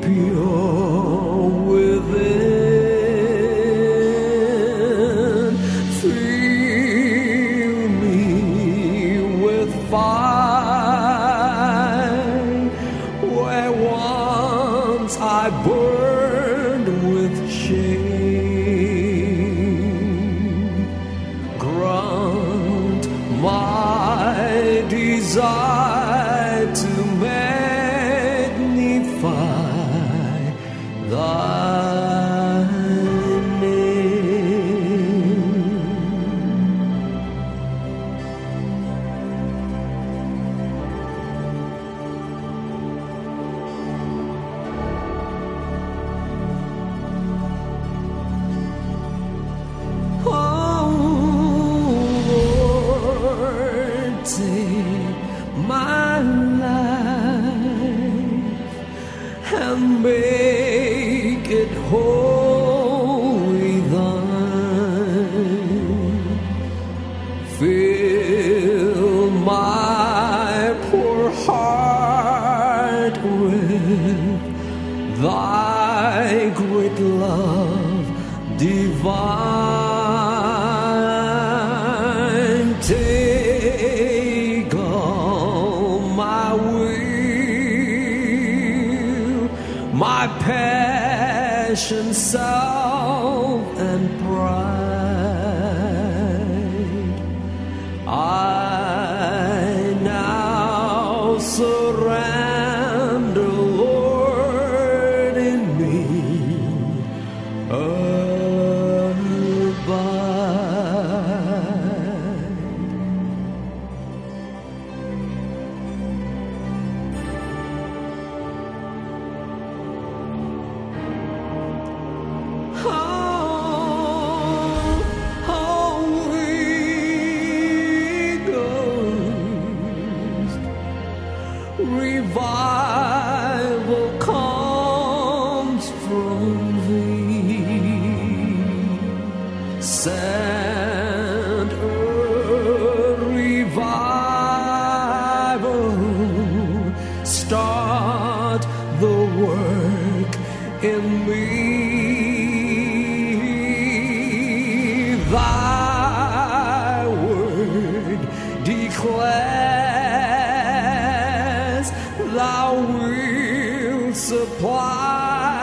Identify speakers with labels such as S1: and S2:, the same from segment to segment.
S1: pure. Take my life and make it wholly thine. Fill my poor heart with thy great love divine. above. Thou wilt supply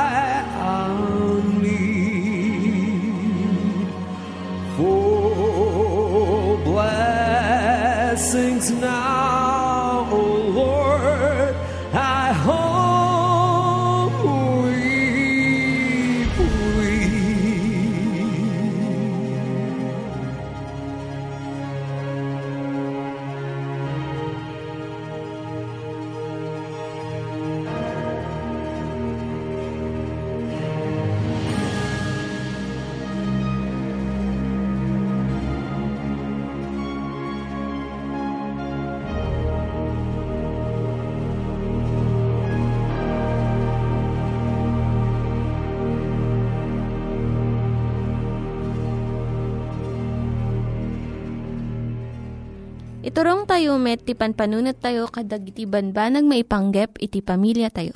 S2: Iturong tayo met, ti panpanunat tayo kadag iti banbanag maipanggep iti pamilya tayo.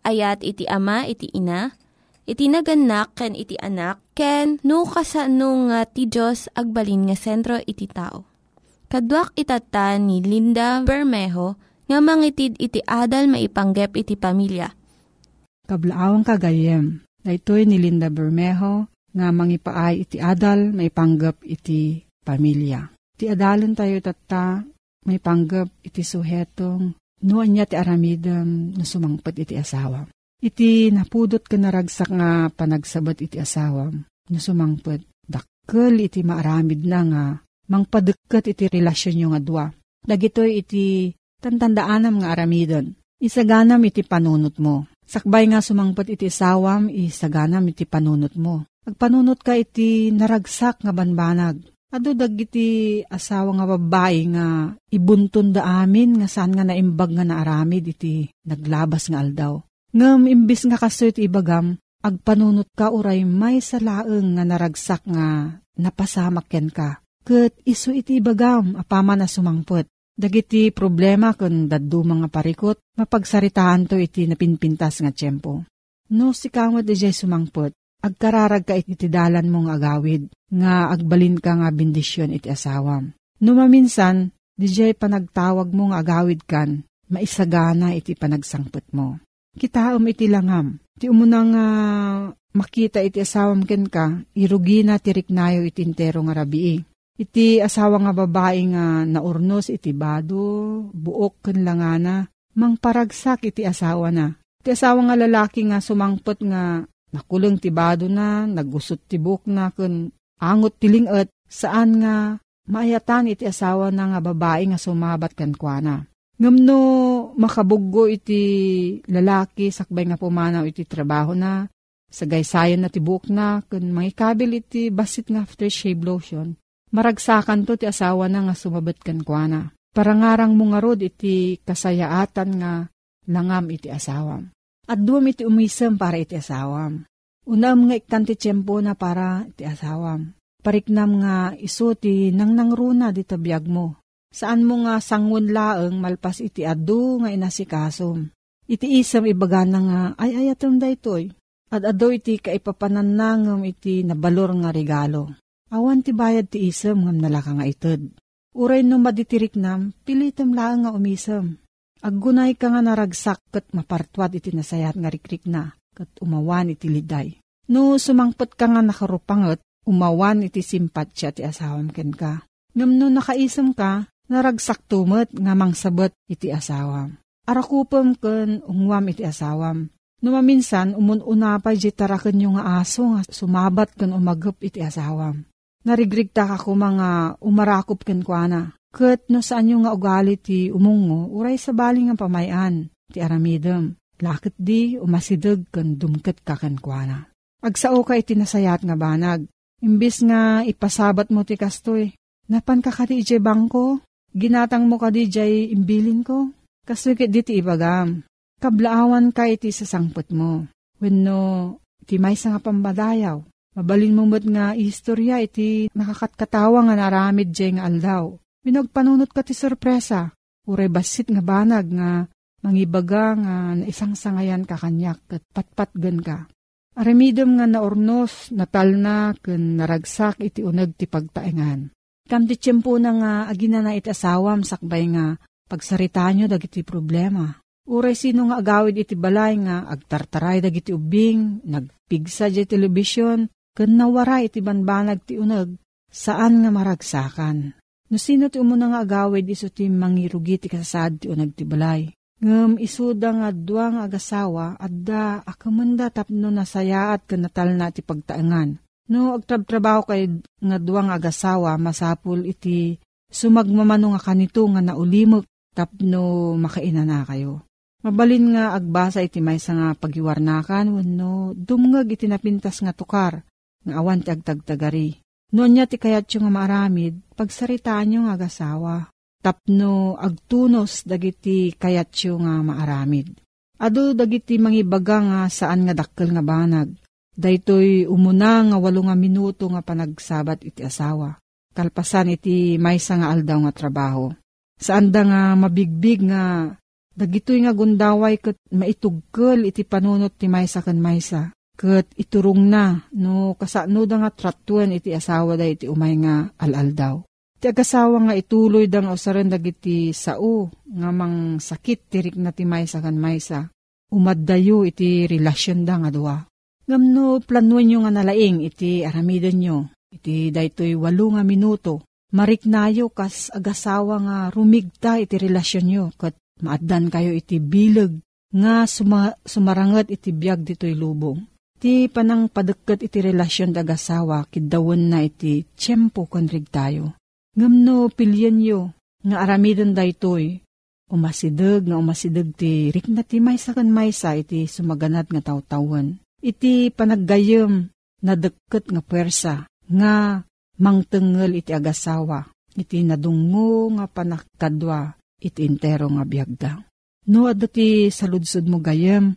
S2: Ayat iti ama, iti ina, iti naganak, ken iti anak, ken no kasano nga ti Diyos agbalin nga sentro iti tao. Kaduak itata ni Linda Bermejo nga mangitid iti adal maipanggep iti pamilya.
S3: Kablaawang kagayem, daytoy ni Linda Bermejo, nga mangipaay iti adal, may panggap iti pamilya. Ti adalan tayo tata, may panggap iti suhetong, noan niya ti aramidem, no sumangpet iti asawa. Iti napudot ka naragsak nga panagsabat iti asawa, no sumangpet, dakkel iti maaramid na nga, mangpadekket iti relasyon nyo nga dua. Dagitoy iti tantandaanam nga aramidon. Isaganam iti panunot mo. Sakbay nga sumangpet iti sawam, isaganam iti panunot mo. Agpanunot ka iti naragsak nga banbanag. Ado dagiti asawa nga babae nga ibuntun da amin nga saan nga naimbag nga naaramid iti naglabas nga aldaw. Ngam imbis nga kaso iti ibagam, agpanunot ka uray may salaeng nga naragsak nga napasamak ken ka. Kat iso iti ibagam apama na sumangpot. Dagiti problema kun daddu mga parikot, mapagsaritaan to iti napinpintas nga tiyempo. No si kamot ijay sumangpot, agkararag ka iti dalan mong agawid, nga agbalin ka nga bendisyon iti asawam. No maminsan, dijay panagtawag mong agawid kan, maisagana iti panagsangpot mo. Kitaom iti langam, ti umunang uh, makita iti asawam ken ka, irugi na tiriknayo iti intero nga rabii. Iti asawa nga babae nga naurnos iti bado, buok ken langana, mangparagsak iti asawa na. Ti asawa nga lalaki nga sumangpot nga nakuleng tibado na, nagusot tibok na, kun angot tilingat, saan nga maayatan iti asawa na nga babae nga sumabat kan kwa na. Ngamno makabuggo iti lalaki sakbay nga pumanaw iti trabaho na, sagaysayan na tibuk na, kun mangikabil iti basit nga aftershave lotion, maragsakan to ti asawa na nga sumabat kan kwa na. Parangarang mo nga rod iti kasayaatan nga langam iti asawam. At duwam iti umisem para iti asawam. Unam nga iktan ti tiyempo na para iti asawam. Pariknam nga iso ti nang nangruna di tabiyag mo. Saan mo nga sangun laeng malpas iti adu nga inasikasom. Iti isam ibaga na nga ay ayatom da itoy. At ado iti kaipapananangam iti nabalor nga regalo. Awan ti bayad ti isam ngam nalaka nga ited. Uray no maditirik nam, pilitem laeng nga umisem. Aggunay ka nga naragsak kat mapartwad iti nasayat nga rikrik na, kat umawan iti liday. No sumangpot ka nga nakarupangot, umawan iti simpatsya ti asawam ken ka. Ngam no nakaisam ka, naragsak tumot nga mangsabot iti asawam. Arakupam ken ungwam iti asawam. No maminsan, umununa pa di tarakan yung nga aso nga sumabat ken umagap iti asawam. Narigrigta ka ko mga umarakop ken kwa Kat no saan nga ugali ti umungo, uray sa baling ang pamayan, ti aramidem. Lakit di, umasidag kan dumket ka kenkwana. Agsao ka iti nasayat nga banag. Imbis nga ipasabat mo ti kastoy, napan ka kati ije bangko, ginatang mo ka di jay imbilin ko. Kastoy kit di ti ibagam. Kablaawan ka iti sasangpot mo. Wenno, ti may nga pambadayaw. Mabalin mo mo't nga istorya iti nakakatkatawa nga naramid jay nga aldaw Pinagpanunot ka ti sorpresa, uray basit nga banag nga mangibaga nga na isang sangayan ka kanyak kat patpatgan ka. Aramidom nga naornos, natal na, kun naragsak iti unag ti pagtaengan. Kam ti tiyempo na nga agina na iti asawam sakbay nga pagsarita nyo dagiti problema. Uray sino nga agawid iti balay nga agtartaray dagiti ubing, nagpigsa di telebisyon, kun nawara iti banbanag ti unag, saan nga maragsakan. No sino ti umuna nga agawid iso ti mangirugi ti kasasad ti unag ti balay. Ngem isuda nga dua nga agasawa adda akamanda tapno nasayaat ken natal na ti pagtaengan. No agtrab-trabaho kay nga dua nga agasawa masapul iti sumagmamano nga kanito nga naulimok tapno makaina na kayo. Mabalin nga agbasa iti maysa nga pagiwarnakan wenno dumngeg iti napintas nga tukar nga awan ti agtagtagari. Noon niya ti kayat yung maaramid, pagsaritaan yung agasawa. Tapno agtunos dagiti kayat yung nga maaramid. Ado dagiti mangibaga nga saan nga dakkel nga banag. Daytoy umuna nga walo nga minuto nga panagsabat iti asawa. Kalpasan iti maysa nga aldaw nga trabaho. Saan da nga mabigbig nga dagitoy nga gundaway ket maitugkel iti panunot ti maysa ken maysa Kat iturong na, no kasano da nga tratuan iti asawa da iti umay nga alal daw. Ti agasawa nga ituloy da nga usaran dagiti sao nga mang sakit tirik na ti maysa kan maysa. Umaddayo iti relasyon da nga duwa. Ngamno planuan nyo nga nalaing iti aramidan nyo. Iti daytoy walo nga minuto. Mariknayo kas agasawa nga rumigta iti relasyon nyo. Kat maaddan kayo iti bilag nga suma, sumarangat iti biyag dito'y lubong. Ti panang padagkat iti relasyon dagasawa, kidawon na iti tiyempo konrig tayo. Ngamno pilyan yo, nga aramidon da itoy, umasidag nga umasidag ti rik na ti maysa kan maysa iti sumaganat nga tawtawan. Iti panaggayem na deket nga pwersa, nga mangtengel iti agasawa, iti nadungo nga panakadwa, iti intero nga biyagda. No, adati saludsod mo gayem,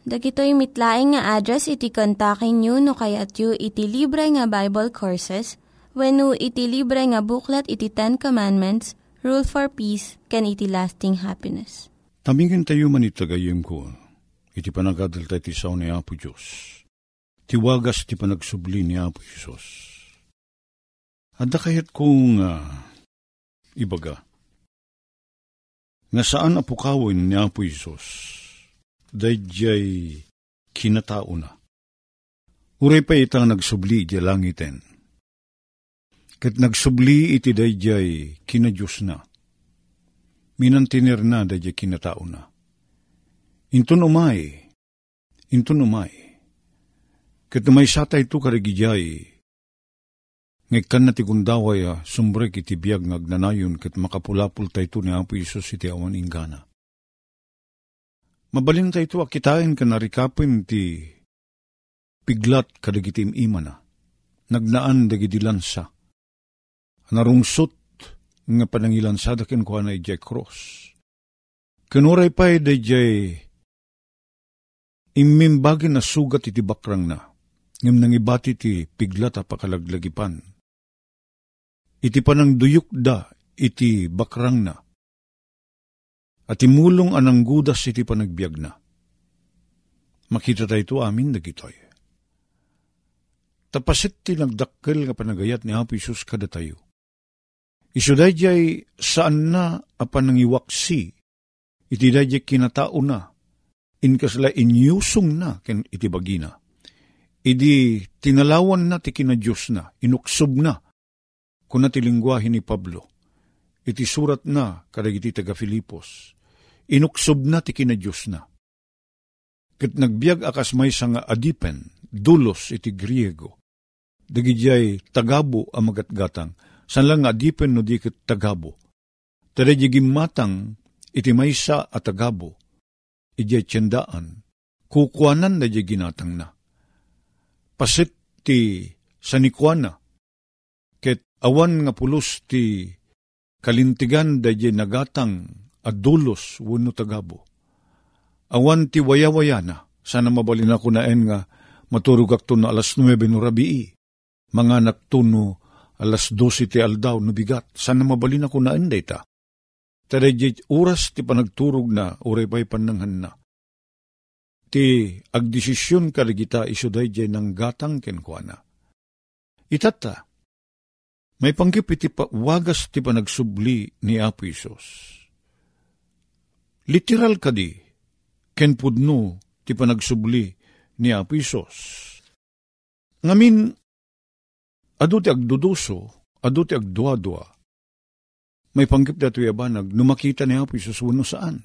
S2: Dagitoy mitlaing nga address iti kontakin nyo no kayat yu iti libre nga Bible Courses when no iti libre nga buklat iti Ten Commandments, Rule for Peace, can iti lasting happiness.
S4: Tamingin tayo man itagayim ko, iti panagadal tayo ti sao ni Apo Diyos. Tiwagas ti panagsubli ni Apo Isos. Adda kayat kong uh, ibaga, nga saan apukawin ni Apo Isos, dayjay kinatao na. Uray pa itang nagsubli di langiten. Kat nagsubli iti dayjay kinadyos na. Minantinir na dayjay kinatao na. Intun umay, intun umay. Kat may satay to karigijay, ngagkan na ti kundaway sumbrek iti biyag ngagnanayon kat makapulapul tayo ni Apo Isos iti awan ingana. Mabalin tayo ito akitain ka narikapin ti piglat kadagitim imana. Nagnaan dagiti lansa. Narungsot nga panangilansa dakin ko na ijay cross. Kanuray pa ijay imimbagin na sugat iti bakrang na. Ngam nangibati ti piglat a pakalaglagipan. Iti panang duyuk da iti bakrang na at imulong anang gudas iti panagbiag na. Makita tayo ito amin dagitoy. Tapasit ti nagdakkel nga panagayat ni Apo Isus kada tayo. Isuday jay saan na apan nangiwaksi, iti dayjay kinatao na, inkasla inyusong na ken iti bagina. Idi tinalawan na ti kinadyos na, inuksob na, kuna ti lingwahe ni Pablo. Iti surat na kadagiti taga Filipos inuksob na ti kinadyos na. Kat nagbiag akas may nga adipen, dulos iti Griego. Dagijay tagabo ang magatgatang, san lang adipen no di kat tagabo. Tada matang iti maysa at tagabo, ijay tiyandaan, kukuanan na di ginatang na. Pasit ti sanikwana, ket awan nga pulos ti kalintigan da nagatang adulos wano tagabo. Awan ti waya-waya na, sana mabalin ako na en nga maturog akto na alas 9 no rabii. Mga naktuno alas 12 ti aldaw no bigat, sana mabalin ako na en data. Tadayjit oras ti panagturog na, uray pa'y pananghan na. Ti agdesisyon karigita isuday jay ng gatang kenkwana. Itata, may panggip iti pa, wagas ti panagsubli ni Apo Isos Literal kadi, ken pudno ti panagsubli ni Apo Isos. Ngamin, adu ti agduduso, adu ti agduadua, may panggip dato yabanag, numakita ni Apo Isos wano saan.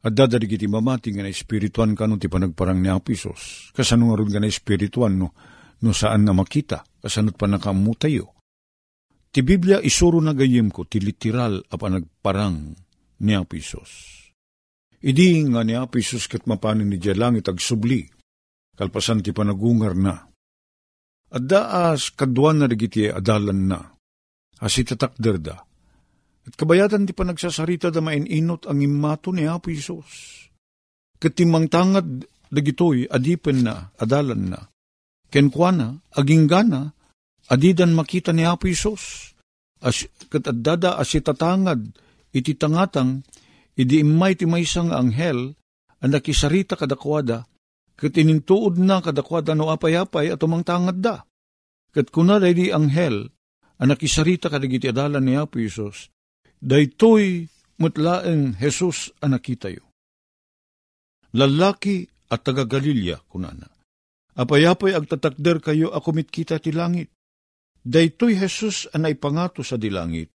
S4: At dadari kiti mamati nga na espirituan ka no ti panagparang ni Apo Isos. Kasano nga rin nga na espirituan no, no saan na makita, kasanot pa nakamutayo. Ti Biblia isuro na gayem ko, ti literal a panagparang ni Apisos. Idi nga ni Apisos kat mapanin ni langit agsubli, kalpasan ti panagungar na. At daas kaduan na rigiti adalan na, asitatakder da. At kabayatan ti panagsasarita da maininot ang imato ni Apisos. Katimang tangad dagitoy adipen na, adalan na. Kenkwana, aging gana, adidan makita ni Apisos. As, kat adada asitatangad, iti tangatang, idi imay ti may isang anghel, ang nakisarita kadakwada, kat inintuod na kadakwada no apay-apay at umangtangad da. Kat kuna di anghel, ang nakisarita kadagiti adalan ni Apo Isos, daytoy mutlaeng Jesus ang nakitayo. Lalaki at taga Galilya, kunana. Apayapay agtatakder kayo ako mitkita ti langit. Daytoy Jesus ang naipangato sa dilangit.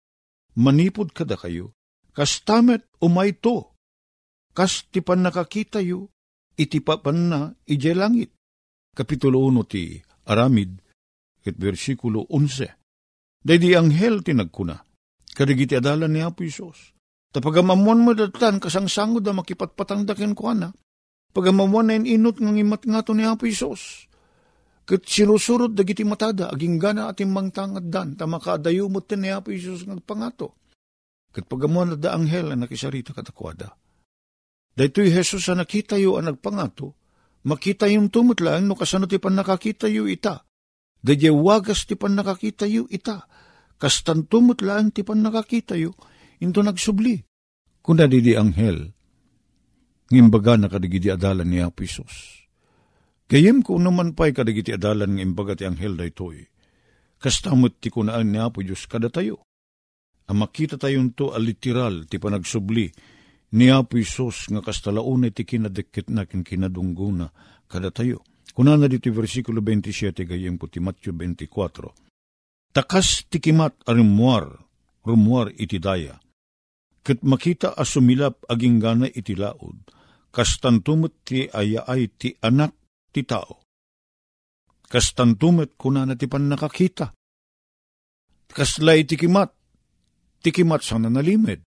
S4: Manipod kada kayo, Kastamet umay to, kas ti pan nakakita yu, iti papan na ije langit. Kapitulo 1 ti Aramid, ket versikulo 11. Dahil anghel tinagkuna, kadigiti adalan ni Apo Isos. Tapagamamuan mo datan kasangsango da makipatpatang dakin ko na, pagamamuan na inot ng imat nga to ni Apo Isos. Kat sinusurot dagiti matada, aging gana ating mangtangad dan, ta makaadayo mo tinaya po Isus ng pangato. Kat pagamuan na da anghel na nakisarita katakwada. Dahito'y Jesus na nakita yu ang nagpangato, makita yung tumot lang no kasano ti pan nakakita yu ita. Dadya wagas ti pan nakakita yu ita. Kastan tumot lang ti pan nakakita yu, into nagsubli. Kuna di di anghel, ngimbaga na kadigidi adalan ni Apo Isus. Kayem ko naman pa'y kadigiti adalan ng imbaga ti anghel da ito'y. Kastamot ti kunaan ni Apo Diyos kada tayo. Ang makita tayon to aliteral ti panagsubli ni Apo Isus nga kastalaunay ti kinadikit na kin kinadungguna kada tayo. Kuna na dito versikulo 27 gayem po ti Matthew 24. Takas ti kimat arimwar, rumwar iti daya. Kat makita asumilap aging gana iti laod, kastantumot ti ayaay ti anak ti tao. Kastantumet kuna na ti pan nakakita. Kaslay ti kimat, ti kimat sa nanalimed,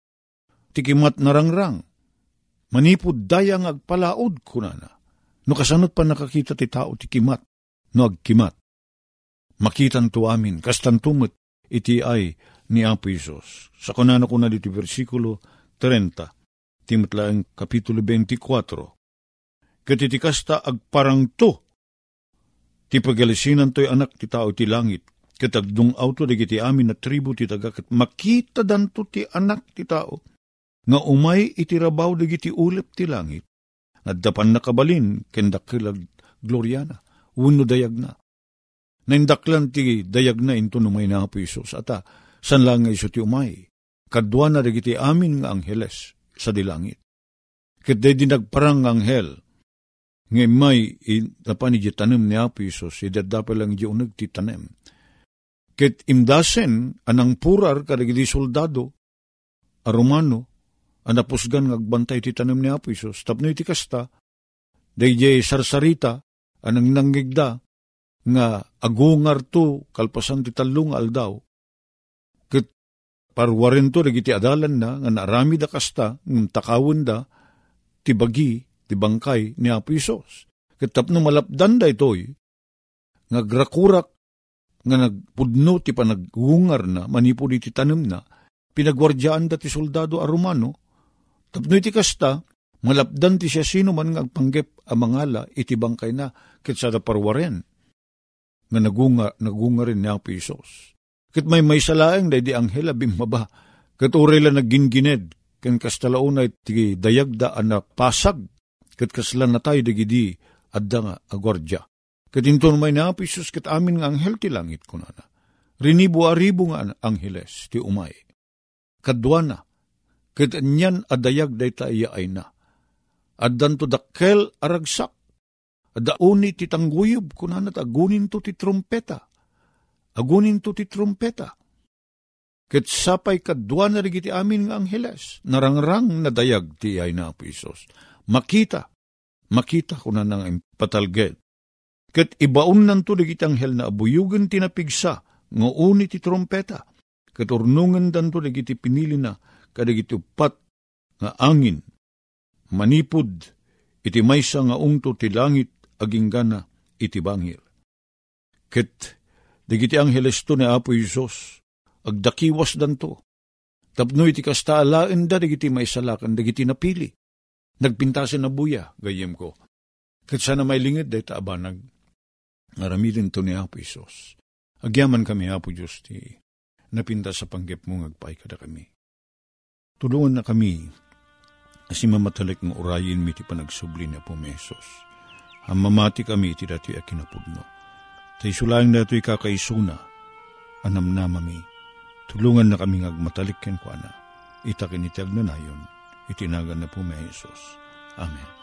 S4: ti kimat narangrang, manipod dayang agpalaod kuna na. No kasanot pa nakakita ti tao ti kimat, no agkimat. Makitan to amin, kastantumet iti ay ni Apo Isos. Sa kunana ko na dito versikulo 30, timatlaang kapitulo 24, katitikasta agparang to. Ti pagalisinan to'y anak ti tao ti langit, katagdung auto di kiti amin na tribu ti taga, kat makita danto ti anak ti tao, nga umay itirabaw di kiti ulip ti langit, naddapan nakabalin, kendakilag gloryana, uno dayag na. Naindaklan ti dayag na into numay na po Isos, ata, san lang iso ti umay, kadwa na di amin nga angheles sa dilangit. Kat di nagparang anghel, nga may napan iti tanem ni Apo Isos, idadapa lang iti unag ti tanem. Ket imdasen, anang purar kadagiti soldado, a Romano, anapusgan ngagbantay ti tanem ni Apo Isos, tapno iti kasta, dayjay sarsarita, anang nanggigda, nga agungar to, kalpasan ti talong aldaw, ket parwaren to, dagiti adalan na, nga narami da kasta, ng takawin da, ti bagi, ti bangkay ni Apo Isos. Katap no malapdan da ito'y, ngagrakurak nga nagpudno ti panagungar na, manipod iti tanem na, pinagwardyaan da ti soldado a Romano, tapno iti kasta, malapdan ti siya sino man nga agpanggep a mangala iti bangkay na, kitsa da parwaren, nga nagunga, nagunga rin ni Apo Isos. Kit may may salaeng da di anghela bimaba, kat uray la naggingined, ken kastalaunay ti dayagda anak pasag, kat kaslan na tayo dagidi adda nga agwardya. Kat inton may na Isus kat amin nga anghel ti langit ko na na. Rinibo aribo nga angheles ti umay. Kadwana, kat nyan adayag day tayo ay na. Addan to dakkel aragsak. Adauni ti tangguyub kunanat agunin to ti trompeta. Agunin to ti trompeta. Ket sapay kadwa na rigiti amin nga angheles, narangrang na dayag ti ay na makita, makita ko na nang patalged. Kat ibaon nan to digitang hel na abuyugan tinapigsa, nga uni ti trompeta, kat urnungan dan to digiti pinili na, kadagiti upat nga angin, manipod, iti maysa nga ungto ti langit, aging gana, iti bangir. Ket, digiti angheles to ni Apo Isos, agdakiwas dan to, tapno iti kasta alaen da, digiti maisalakan, digiti napili nagpintasin na buya, gayem ko. Kat sana may lingid, day taabanag. Ngaramidin to ni Apo Isos. Agyaman kami, Apo Diyos, ti napinta sa panggip mo, ngagpay kada kami. Tulungan na kami, asi mamatalik ng urayin mi ti panagsubli na po mesos. Ang mamati kami ti dati a kinapudno. Tay sulayang na ito'y kakaisuna, anam na mami. Tulungan na kami ngagmatalik ken kwa na. Itakin iti agnanayon itinagan na po may. Amen.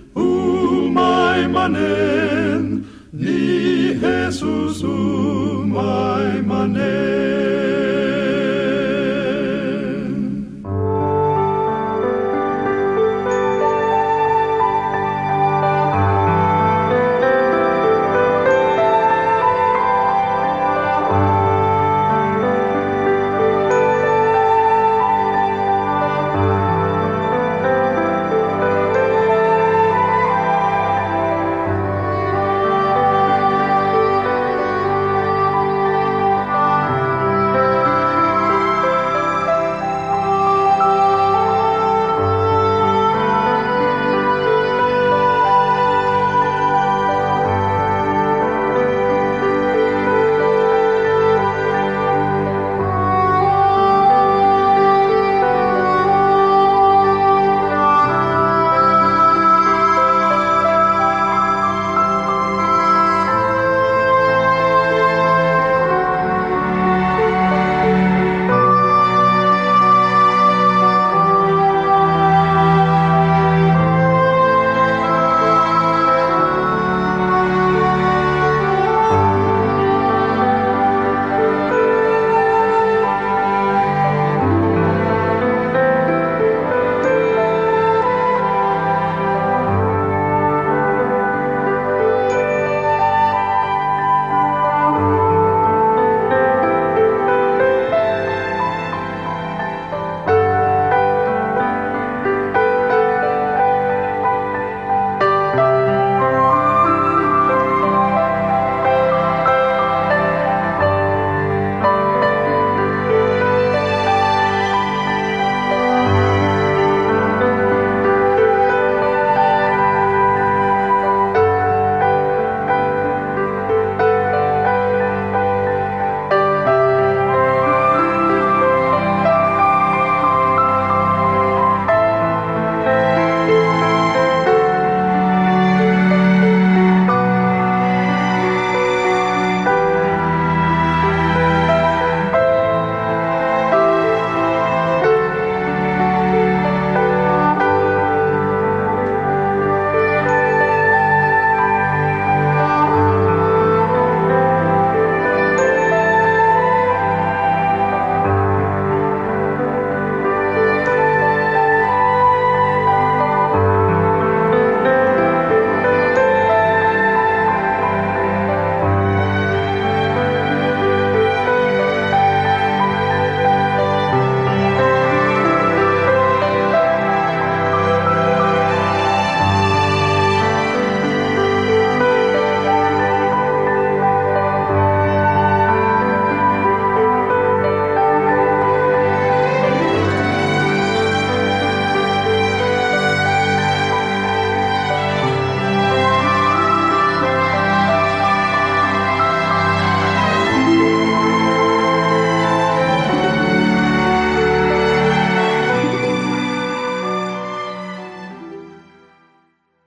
S5: umay manen, ni Jesus umay manen.